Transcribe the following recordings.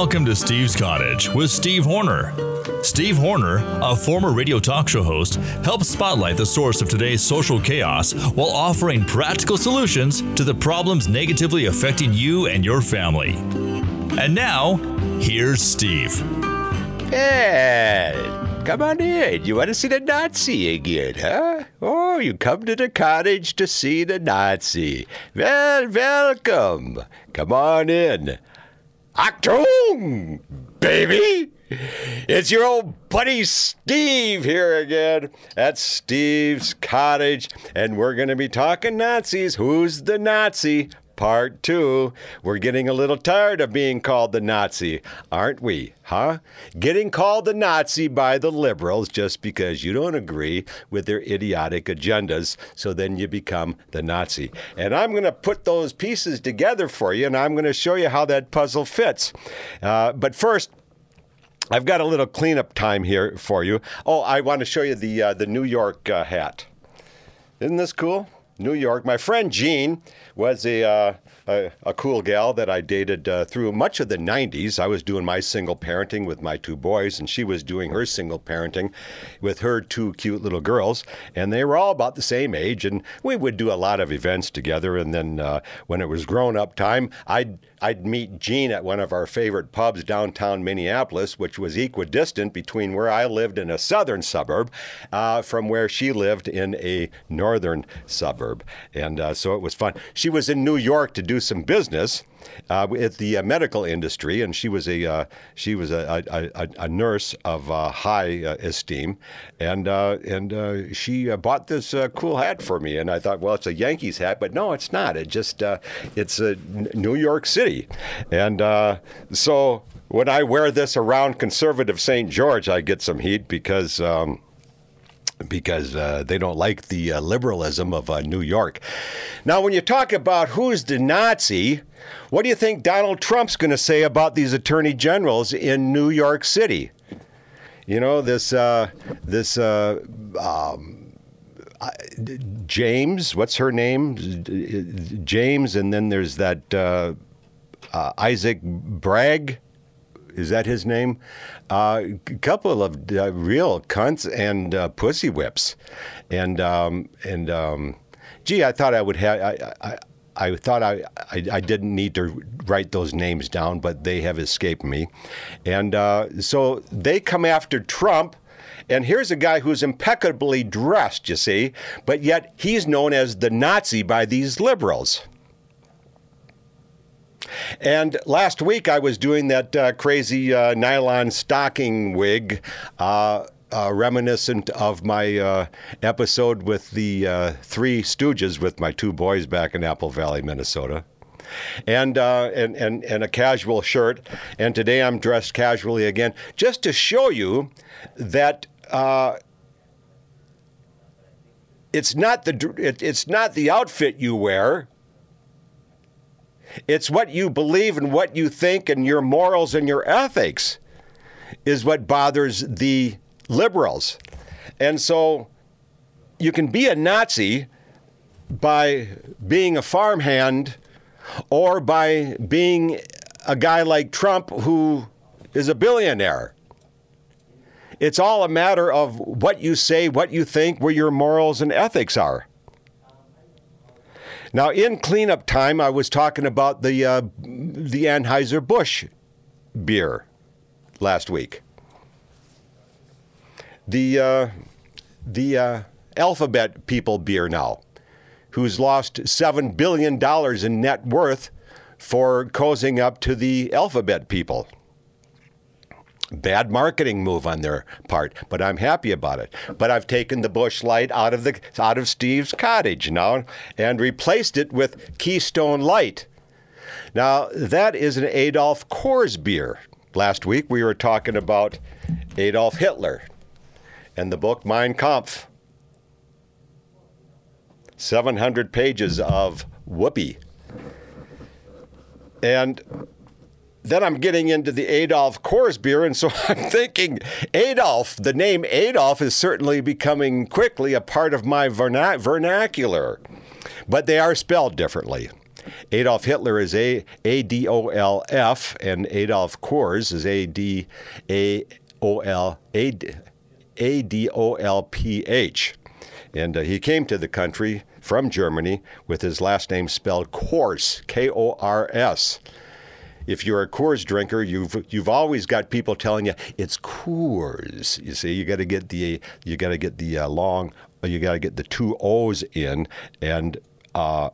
Welcome to Steve's Cottage with Steve Horner. Steve Horner, a former radio talk show host, helps spotlight the source of today's social chaos while offering practical solutions to the problems negatively affecting you and your family. And now, here's Steve. Hey, come on in. You want to see the Nazi again, huh? Oh, you come to the cottage to see the Nazi. Well, welcome. Come on in. Achtung, baby! It's your old buddy Steve here again at Steve's Cottage, and we're going to be talking Nazis. Who's the Nazi? Part two. We're getting a little tired of being called the Nazi, aren't we? Huh? Getting called the Nazi by the liberals just because you don't agree with their idiotic agendas, so then you become the Nazi. And I'm going to put those pieces together for you, and I'm going to show you how that puzzle fits. Uh, but first, I've got a little cleanup time here for you. Oh, I want to show you the uh, the New York uh, hat. Isn't this cool? New York. My friend Jean was a, uh, a, a, cool gal that I dated uh, through much of the 90s. I was doing my single parenting with my two boys, and she was doing her single parenting with her two cute little girls. And they were all about the same age, and we would do a lot of events together. And then uh, when it was grown up time, I'd I'd meet Jean at one of our favorite pubs downtown Minneapolis, which was equidistant between where I lived in a southern suburb uh, from where she lived in a northern suburb. And uh, so it was fun. She was in New York to do some business uh, at the uh, medical industry, and she was a uh, she was a, a, a nurse of uh, high uh, esteem, and uh, and she bought this cool hat for me, and I thought, well, it's a Yankees hat, but no, it's not. It just it's a New York City, and so when I wear this around conservative St. George, I get some heat because. Um, because uh, they don't like the uh, liberalism of uh, New York. Now, when you talk about who's the Nazi, what do you think Donald Trump's going to say about these attorney generals in New York City? You know, this, uh, this, uh, um, James, what's her name? James, and then there's that uh, Isaac Bragg is that his name? A uh, couple of uh, real cunts and uh, pussy whips, and um, and um, gee, I thought I would have. I, I, I thought I, I, I, didn't need to write those names down, but they have escaped me. And uh, so they come after Trump. And here's a guy who's impeccably dressed, you see, but yet he's known as the Nazi by these liberals. And last week I was doing that uh, crazy uh, nylon stocking wig. Uh, uh reminiscent of my uh, episode with the uh, Three Stooges with my two boys back in Apple Valley, Minnesota. And, and, and, and a casual shirt. And today I'm dressed casually again, just to show you that it's not the it, it's not the outfit you wear it's what you believe and what you think and your morals and your ethics is what bothers the liberals. And so you can be a Nazi by being a farmhand or by being a guy like Trump who is a billionaire. It's all a matter of what you say, what you think, where your morals and ethics are. Now, in cleanup time, I was talking about the uh, the Anheuser Busch beer last week. The uh, the uh, Alphabet People beer now, who's lost seven billion dollars in net worth for cozying up to the Alphabet People. Bad marketing move on their part, but I'm happy about it. But I've taken the Busch Light out of the out of Steve's cottage now and replaced it with Keystone Light. Now that is an Adolph Coors beer. Last week we were talking about Adolf Hitler and the book Mein Kampf. 700 pages of whoopee. And then I'm getting into the Adolph Coors beer, and so I'm thinking Adolf, the name Adolf is certainly becoming quickly a part of my vernac- vernacular, but they are spelled differently. Adolf Hitler is A A D O L F, and Adolf Kors is A D A O L A A D O L P H. And uh, he came to the country from Germany with his last name spelled Kors, K O R S. If you're a Coors drinker, you've you've always got people telling you it's Coors. You see, you got to get the you got to get the uh, long, you got to get the two O's in, and uh,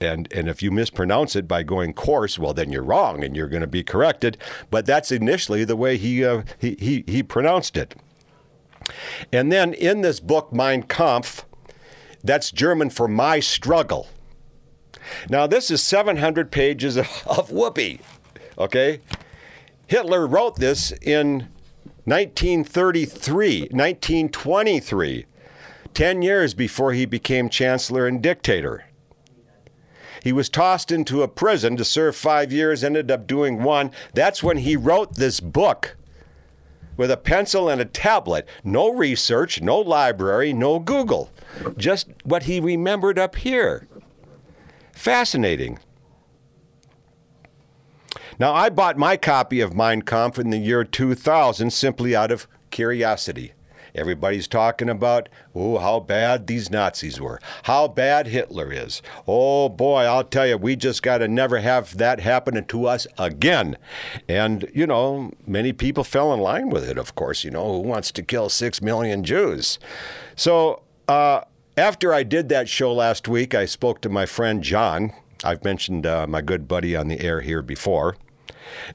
and and if you mispronounce it by going course, well then you're wrong and you're going to be corrected. But that's initially the way he uh, he, he he pronounced it. And then in this book, Mein Kampf, that's German for my struggle. Now, this is 700 pages of, whoopee, okay? Hitler wrote this in 1933, 1923, 10 years before he became chancellor and dictator. He was tossed into a prison to serve five years, ended up doing one. That's when he wrote this book with a pencil and a tablet. No research, no library, no Google. Just what he remembered up here. Fascinating. Now, I bought my copy of Mein Kampf in the year 2000 simply out of curiosity. Everybody's talking about, oh, how bad these Nazis were, how bad Hitler is. Oh boy, I'll tell you, we just got to never have that happen to us again. And, you know, many people fell in line with it, of course. You know, who wants to kill six million Jews? So, uh, after I did that show last week, I spoke to my friend John. I've mentioned uh, my good buddy on the air here before.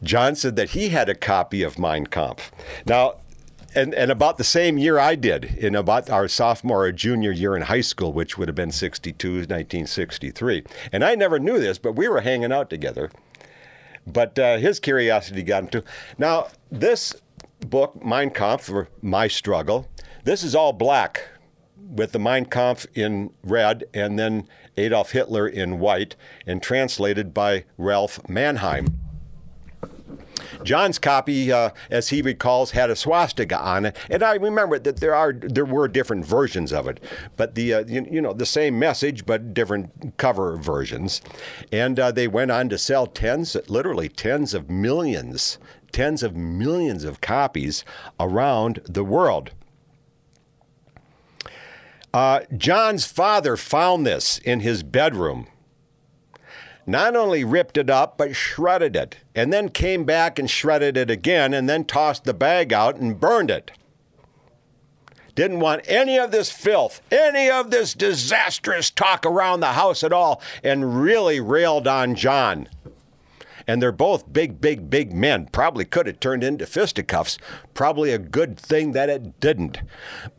John said that he had a copy of Mein Kampf. Now, and, and about the same year I did, in about our sophomore or junior year in high school, which would have been 62, 1963. And I never knew this, but we were hanging out together. But uh, his curiosity got him to. Now, this book, Mein Kampf, or My Struggle, this is all black with the Mein Kampf in red and then Adolf Hitler in white and translated by Ralph Manheim. John's copy, uh, as he recalls, had a swastika on it, and I remember that there are there were different versions of it, but the uh, you, you, know the same message but different cover versions, and uh, they went on to sell tens, literally tens of millions, tens of millions of copies around the world. Uh, John's father found this in his bedroom. Not only ripped it up, but shredded it, and then came back and shredded it again, and then tossed the bag out and burned it. Didn't want any of this filth, any of this disastrous talk around the house at all, and really railed on John and they're both big, big, big men. Probably could have turned into fisticuffs. Probably a good thing that it didn't.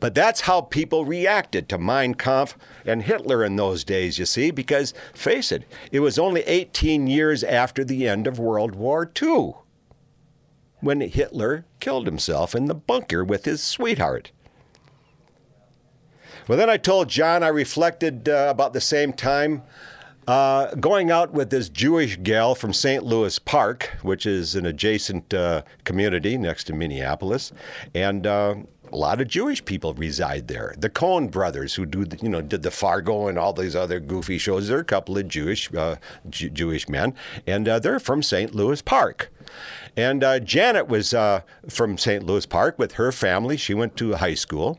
But that's how people reacted to Mein Kampf and Hitler in those days, you see, because face it, it was only 18 years after the end of World War II when Hitler killed himself in the bunker with his sweetheart. Well, then I told John I reflected uh, about the same time uh, going out with this Jewish gal from St. Louis Park, which is an adjacent uh, community next to Minneapolis, and uh, a lot of Jewish people reside there. The Coen brothers, who do the, you know did the Fargo and all these other goofy shows, they're a couple of Jewish uh, J- Jewish men, and uh, they're from St. Louis Park. And uh, Janet was from St. Louis Park with her family. She went to high school.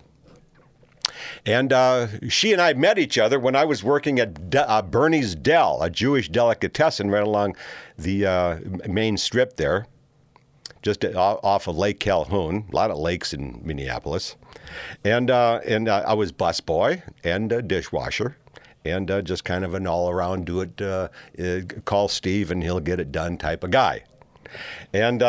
And uh, she and I met each other when I was working at De- uh, Bernie's Deli, a Jewish delicatessen right along the uh, main strip there, just off of Lake Calhoun. A lot of lakes in Minneapolis. And, uh, and uh, I was busboy and dishwasher and uh, just kind of an all around do it, call Steve and he'll get it done type of guy. And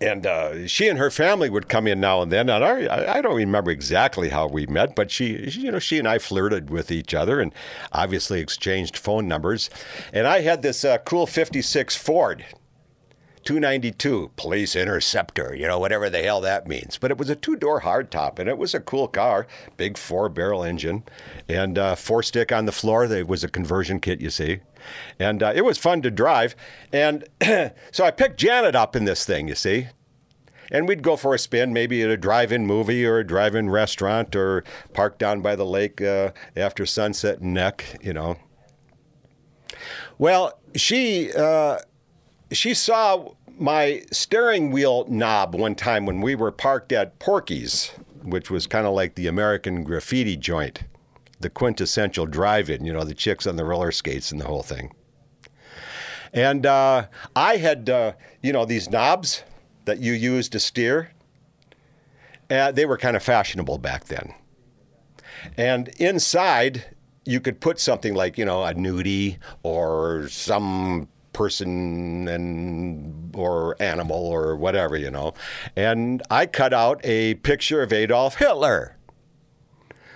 and uh, she and her family would come in now and then. And I, I don't remember exactly how we met, but she, she, you know, she and I flirted with each other and obviously exchanged phone numbers. And I had this uh, cool '56 Ford. 292 police interceptor, you know, whatever the hell that means. But it was a two door hardtop and it was a cool car, big four barrel engine, and uh, four stick on the floor. There was a conversion kit, you see. And uh, it was fun to drive. And so I picked Janet up in this thing, you see. And we'd go for a spin, maybe at a drive in movie or a drive in restaurant or park down by the lake uh, after sunset and neck, you know. Well, she uh, she saw my steering wheel knob one time when we were parked at Porky's, which was kind of like the American graffiti joint, the quintessential drive-in. You know, the chicks on the roller skates and the whole thing. And uh, I had, uh, you know, these knobs that you use to steer. Uh, they were kind of fashionable back then. And inside, you could put something like, you know, a nudie or some person and or animal or whatever, you know. And I cut out a picture of Adolf Hitler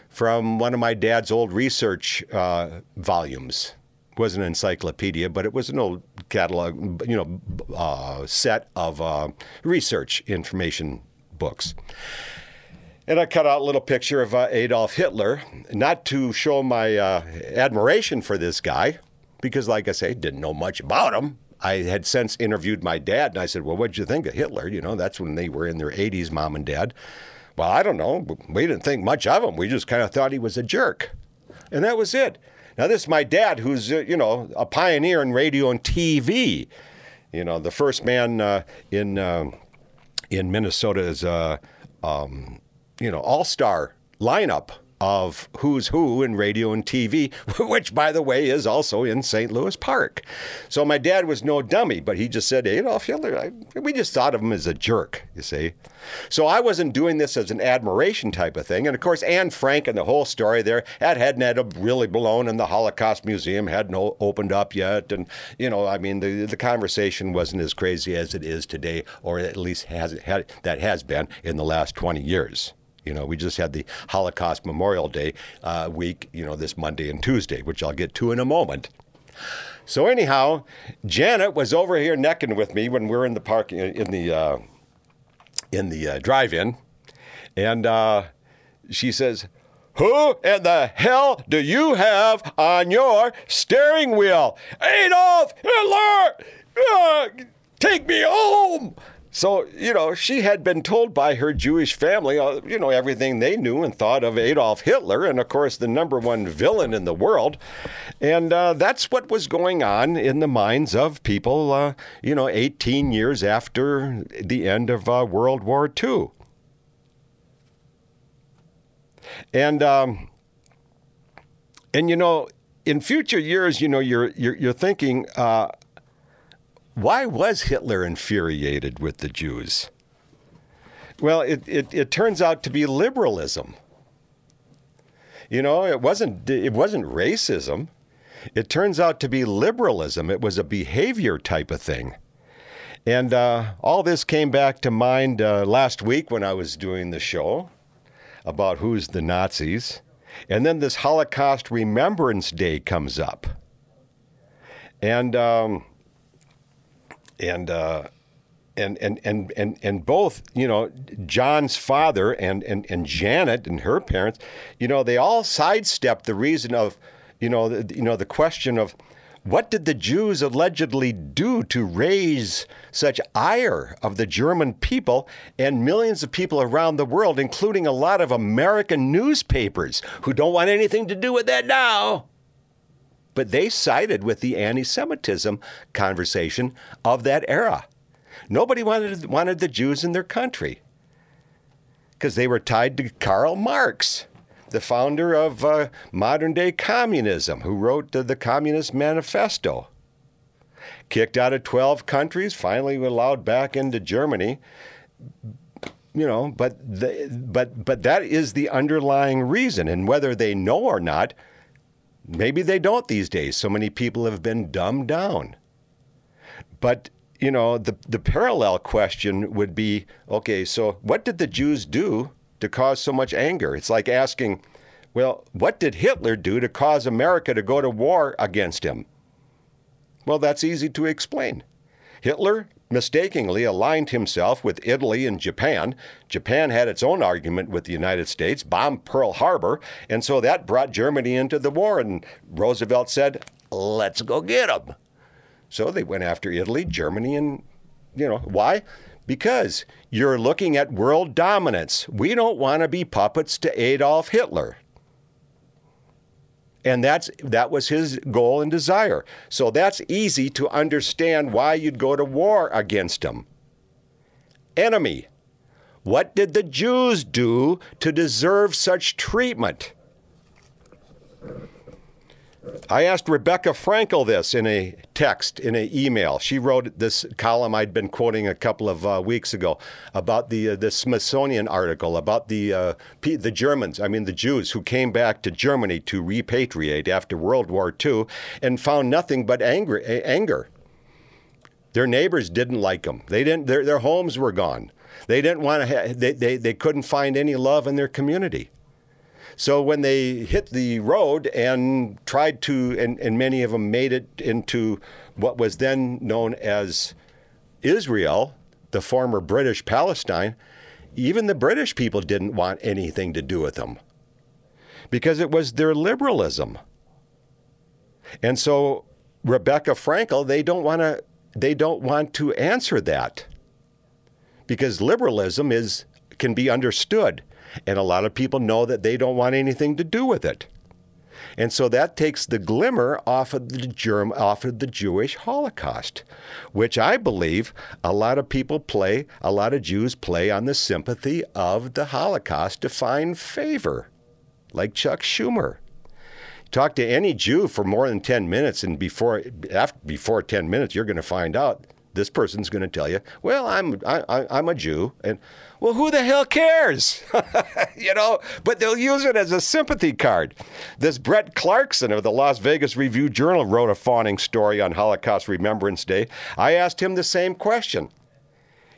from one of my dad's old research uh, volumes It was an encyclopedia, but it was an old catalog, you know, uh, set of uh, research information books. And I cut out a little picture of uh, Adolf Hitler, not to show my uh, admiration for this guy, because, like I say, didn't know much about him. I had since interviewed my dad, and I said, "Well, what did you think of Hitler?" You know, that's when they were in their 80s, mom and dad. Well, I don't know. We didn't think much of him. We just kind of thought he was a jerk, and that was it. Now, this is my dad, who's, uh, you know, a pioneer in radio and TV. You know, the first man uh, in, uh, in Minnesota's, uh, um, you know, all star lineup of who's who in radio and TV, which, by the way, is also in St. Louis Park. So my dad was no dummy, but he just said Adolf Hitler. I, we just thought of him as a jerk, you see. So I wasn't doing this as an admiration type of thing. And of course, Anne Frank and the whole story there, hadn't had a really blown, and the Holocaust Museum hadn't opened up yet. And, you know, I mean, the, the conversation wasn't as crazy as it is today, or at least has, had, that has been in the last 20 years. You know, we just had the Holocaust Memorial Day uh, week, you know, this Monday and Tuesday, which I'll get to in a moment. So anyhow, Janet was over here necking with me when we are in the park in the uh, in the uh, drive-in, and uh, she says, "Who in the hell do you have on your steering wheel, Adolf Hitler? Uh, take me home!" So, you know, she had been told by her Jewish family, uh, you know, everything they knew and thought of Adolf Hitler, and of course, the number one villain in the world. And uh, that's what was going on in the minds of people, uh, you know, 18 years after the end of uh, World War II. And, um, and you know, in future years, you know, you're, you're, you're thinking, uh, why was Hitler infuriated with the Jews? Well, it, it, it turns out to be liberalism. You know, it wasn't, it wasn't racism. It turns out to be liberalism. It was a behavior type of thing. And uh, all this came back to mind uh, last week when I was doing the show about who's the Nazis. And then this Holocaust Remembrance Day comes up. And um, and uh, and, and and and and both, you know, John's father and, and and Janet and her parents, you know, they all sidestepped the reason of, you know, the, you know, the question of what did the Jews allegedly do to raise such ire of the German people and millions of people around the world, including a lot of American newspapers who don't want anything to do with that now? But they sided with the anti Semitism conversation of that era. Nobody wanted, wanted the Jews in their country because they were tied to Karl Marx, the founder of uh, modern day communism, who wrote the, Communist Manifesto. Kicked out of 12 countries, finally allowed back into Germany you know but the, but but that is the underlying reason and whether they know or not Maybe they don't these days. So many people have been dumbed down. But, you know, the, the parallel question would be okay, so what did the Jews do to cause so much anger? It's like asking, well, what did Hitler do to cause America to go to war against him? Well, that's easy to explain. Hitler mistakenly aligned himself with Italy and Japan. Japan had its own argument with the United States, bombed Pearl Harbor, and so that brought Germany into the war. And Roosevelt said, let's go get them. So they went after Italy, Germany, and, you know, why? Because you're looking at world dominance. We don't want to be puppets to Adolf Hitler. And that's that was his goal and desire. So that's easy to understand why you'd go to war against him. Enemy. What did the Jews do to deserve such treatment? I asked Rebecca Frankel this in a text, in an email. She wrote this column I'd been quoting a couple of uh, weeks ago about the uh, the Smithsonian article about the uh, the Germans, I mean the Jews who came back to Germany to repatriate after World War II and found nothing but anger. anger. Their neighbors didn't like them. They didn't. Their, their homes were gone. They didn't want to. Ha- they, they they couldn't find any love in their community. So when they hit the road and tried to, and, and many of them made it into what was then known as Israel, the former British Palestine, even the British people didn't want anything to do with them because it was their liberalism. And so Rebecca Frankel, they don't want to they don't want to answer that because liberalism is can be understood and a lot of people know that they don't want anything to do with it. And so that takes the glimmer off of the germ, off of the Jewish Holocaust, which I believe a lot of people play, a lot of Jews play on the sympathy of the Holocaust to find favor, like Chuck Schumer. Talk to any Jew for more than 10 minutes, and before, after, before 10 minutes, you're going to find out this person's going to tell you, well, I'm, I, I'm a Jew. And well, who the hell cares? you know, but they'll use it as a sympathy card. This Brett Clarkson of the Las Vegas Review Journal wrote a fawning story on Holocaust Remembrance Day. I asked him the same question.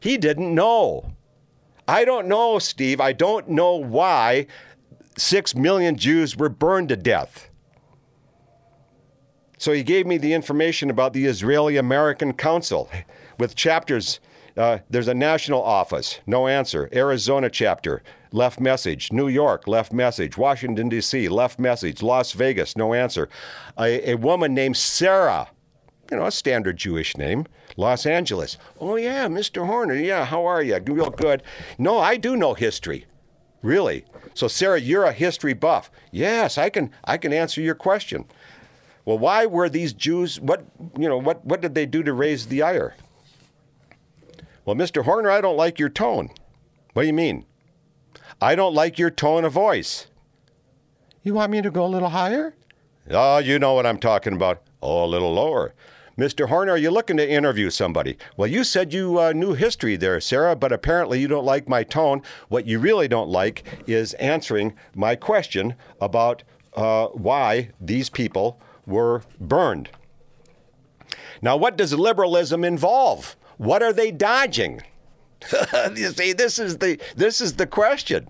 He didn't know. I don't know, Steve. I don't know why six million Jews were burned to death. So he gave me the information about the Israeli American Council with chapters uh, there's a national office, no answer. Arizona chapter, left message. New York, left message. Washington, D.C., left message. Las Vegas, no answer. A, a woman named Sarah, you know, a standard Jewish name. Los Angeles. Oh, yeah, Mr. Horner. Yeah, how are you? Real good. No, I do know history. Really. So, Sarah, you're a history buff. Yes, I can, I can answer your question. Well, why were these Jews, what, you know, what, what did they do to raise the ire? Well, Mr. Horner, I don't like your tone. What do you mean? I don't like your tone of voice. You want me to go a little higher? Oh, you know what I'm talking about. Oh, a little lower. Mr. Horner, are you looking to interview somebody? Well, you said you uh, knew history there, Sarah, but apparently you don't like my tone. What you really don't like is answering my question about uh, why these people were burned. Now, what does liberalism involve? What are they dodging? you see, this is the this is the question.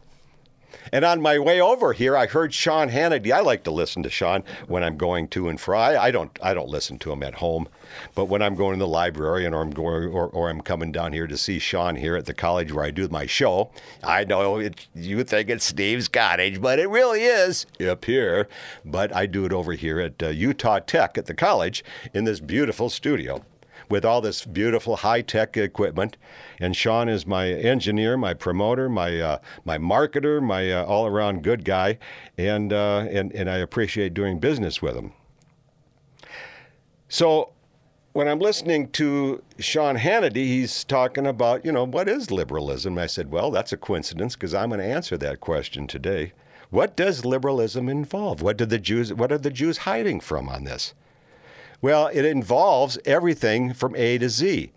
And on my way over here, I heard Sean Hannity. I like to listen to Sean when I'm going to and fro. I don't I don't listen to him at home, but when I'm going to the library and or I'm going or, or I'm coming down here to see Sean here at the college where I do my show, I know it, you think it's Steve's cottage, but it really is up here. But I do it over here at uh, Utah Tech at the college in this beautiful studio with all this beautiful high tech equipment. And Sean is my engineer, my promoter, my uh, my marketer, my uh, all around good guy, and uh, and and I appreciate doing business with him. So. When I'm listening to Sean Hannity, he's talking about, you know, what is liberalism? I said, well, that's a coincidence because I'm going to answer that question today. What does liberalism involve? What do the Jews what are the Jews hiding from on this? Well, it involves everything from A to Z.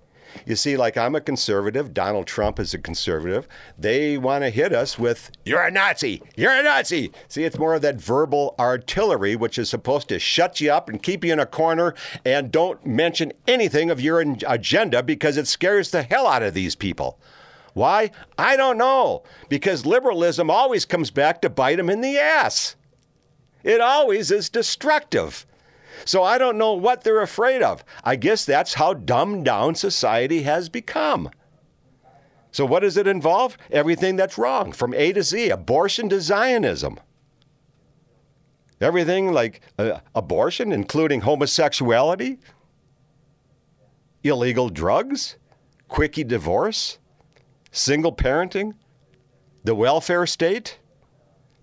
You see, like I'm a conservative, Donald Trump is a conservative. They want to hit us with, you're a Nazi, you're a Nazi. See, it's more of that verbal artillery, which is supposed to shut you up and keep you in a corner and don't mention anything of your agenda because it scares the hell out of these people. Why? I don't know. Because liberalism always comes back to bite them in the ass. It always is destructive. So I don't know what they're afraid of. I guess that's how dumbed down society has become. So, what does it involve? Everything that's wrong, from A to Z, abortion to Zionism. Everything like uh, abortion, including homosexuality, illegal drugs, quickie divorce, single parenting, the welfare state,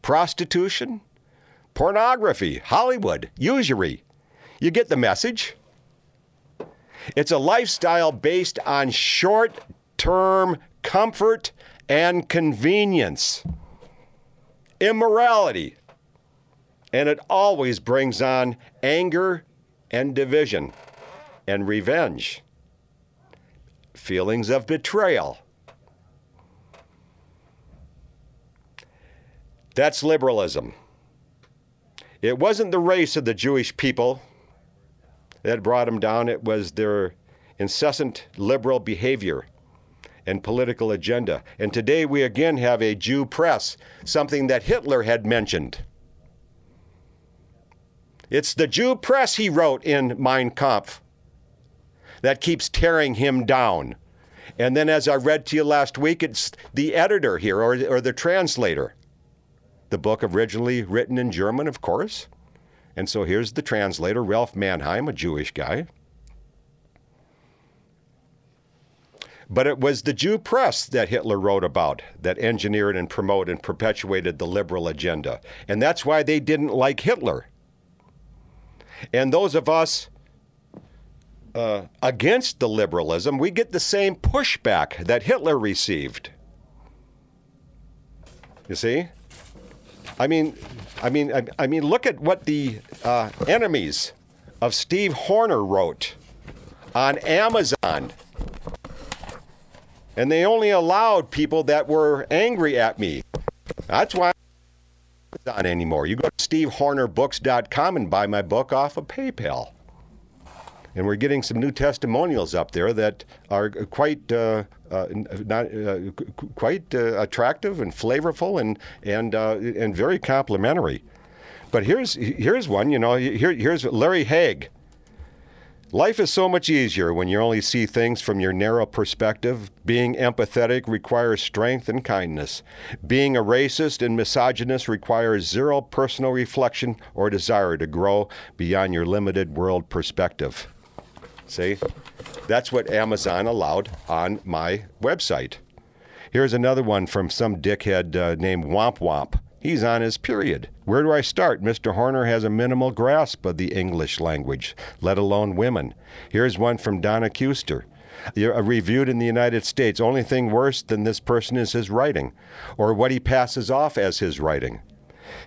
prostitution, pornography, Hollywood, usury. You get the message. It's a lifestyle based on short term comfort and convenience, immorality, and it always brings on anger and division and revenge, feelings of betrayal. That's liberalism. It wasn't the race of the Jewish people that brought them down, it was their incessant liberal behavior and political agenda. And today we again have a Jew press, something that Hitler had mentioned. It's the Jew press, he wrote in Mein Kampf, that keeps tearing him down. And then, as I read to you last week, it's the editor here or, or the translator. The book originally written in German, of course. And so here's the translator, Ralph Manheim, a Jewish guy. But it was the Jew press that Hitler wrote about that engineered and promoted and perpetuated the liberal agenda. And that's why they didn't like Hitler. And those of us uh, against the liberalism, we get the same pushback that Hitler received. You see? I mean, I mean, I, I mean, look at what the uh, enemies of Steve Horner wrote on Amazon. And they only allowed people that were angry at me. That's why I'm not anymore. You go to stevehornerbooks.com and buy my book off of PayPal. And we're getting some new testimonials up there that are quite uh, uh, not, uh, quite uh, attractive and flavorful and and uh, and very complimentary. But here's here's one. You know, here, here's Larry Hague. Life is so much easier when you only see things from your narrow perspective. Being empathetic requires strength and kindness. Being a racist and misogynist requires zero personal reflection or desire to grow beyond your limited world perspective. See? That's what Amazon allowed on my website. Here's another one from some dickhead uh, named Womp Womp. He's on his period. Where do I start? Mr. Horner has a minimal grasp of the English language, let alone women. Here's one from Donna Kuster. You're reviewed in the United States. Only thing worse than this person is his writing, or what he passes off as his writing.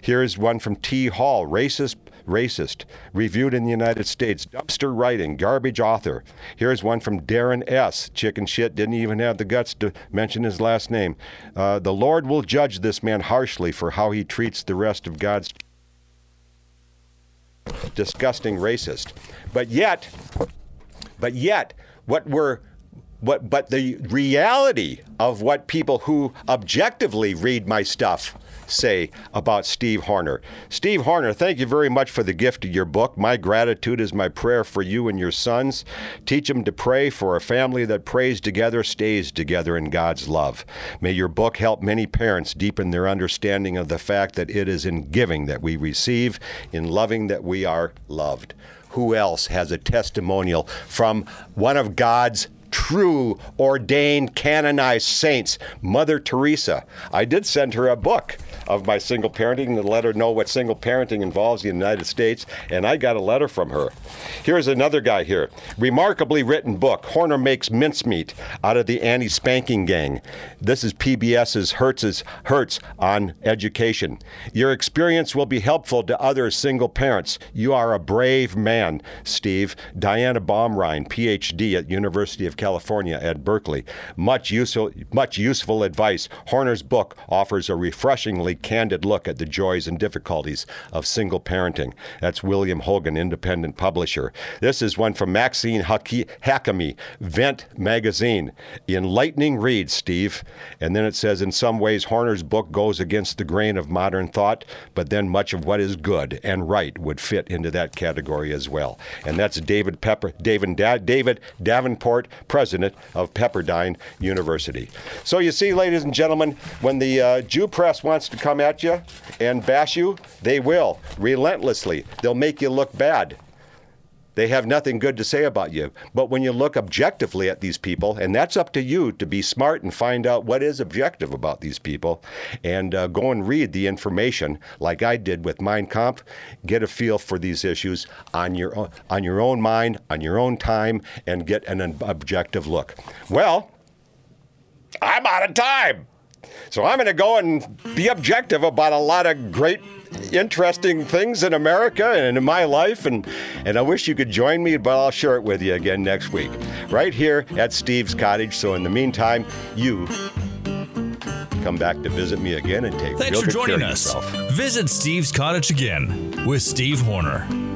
Here's one from T. Hall, racist racist. Reviewed in the United States, dumpster writing, garbage author. Here's one from Darren S. Chicken shit, didn't even have the guts to mention his last name. Uh, the Lord will judge this man harshly for how he treats the rest of God's disgusting racist. But yet, but yet, what we're what, but the reality of what people who objectively read my stuff say about Steve Horner. Steve Horner, thank you very much for the gift of your book. My gratitude is my prayer for you and your sons. Teach them to pray for a family that prays together, stays together in God's love. May your book help many parents deepen their understanding of the fact that it is in giving that we receive, in loving that we are loved. Who else has a testimonial from one of God's true, ordained, canonized saints, Mother Teresa. I did send her a book of my single parenting to let her know what single parenting involves in the United States, and I got a letter from her. Here's another guy here. Remarkably written book. Horner makes mincemeat out of the anti spanking gang. This is PBS's Hertz's Hertz on education. Your experience will be helpful to other single parents. You are a brave man, Steve. Diana Baumrind, PhD at University of California at Berkeley. Much useful, much useful advice. Horner's book offers a refreshingly candid look at the joys and difficulties of single parenting. That's William Hogan, independent publisher. This is one from Maxine Hakami, Vent Magazine. Enlightening read, Steve. And then it says, in some ways, Horner's book goes against the grain of modern thought, but then much of what is good and right would fit into that category as well. And that's David Pepper, David, David Davenport, president of Pepperdine University. So you see, ladies and gentlemen, when the uh, Jew press wants to come at you and bash you, they will relentlessly. They'll make you look bad. They have nothing good to say about you. But when you look objectively at these people, and that's up to you to be smart and find out what is objective about these people, and uh, go and read the information like I did with Mein Kampf, get a feel for these issues on your own, on your own mind, on your own time, and get an objective look. Well, I'm out of time. So I'm going to go and be objective about a lot of great interesting things in America and in my life, and, and I wish you could join me, but I'll share it with you again next week, right here at Steve's Cottage. So in the meantime, you come back to visit me again and take Thanks for joining us. Yourself. Visit Steve's Cottage again with Steve Horner.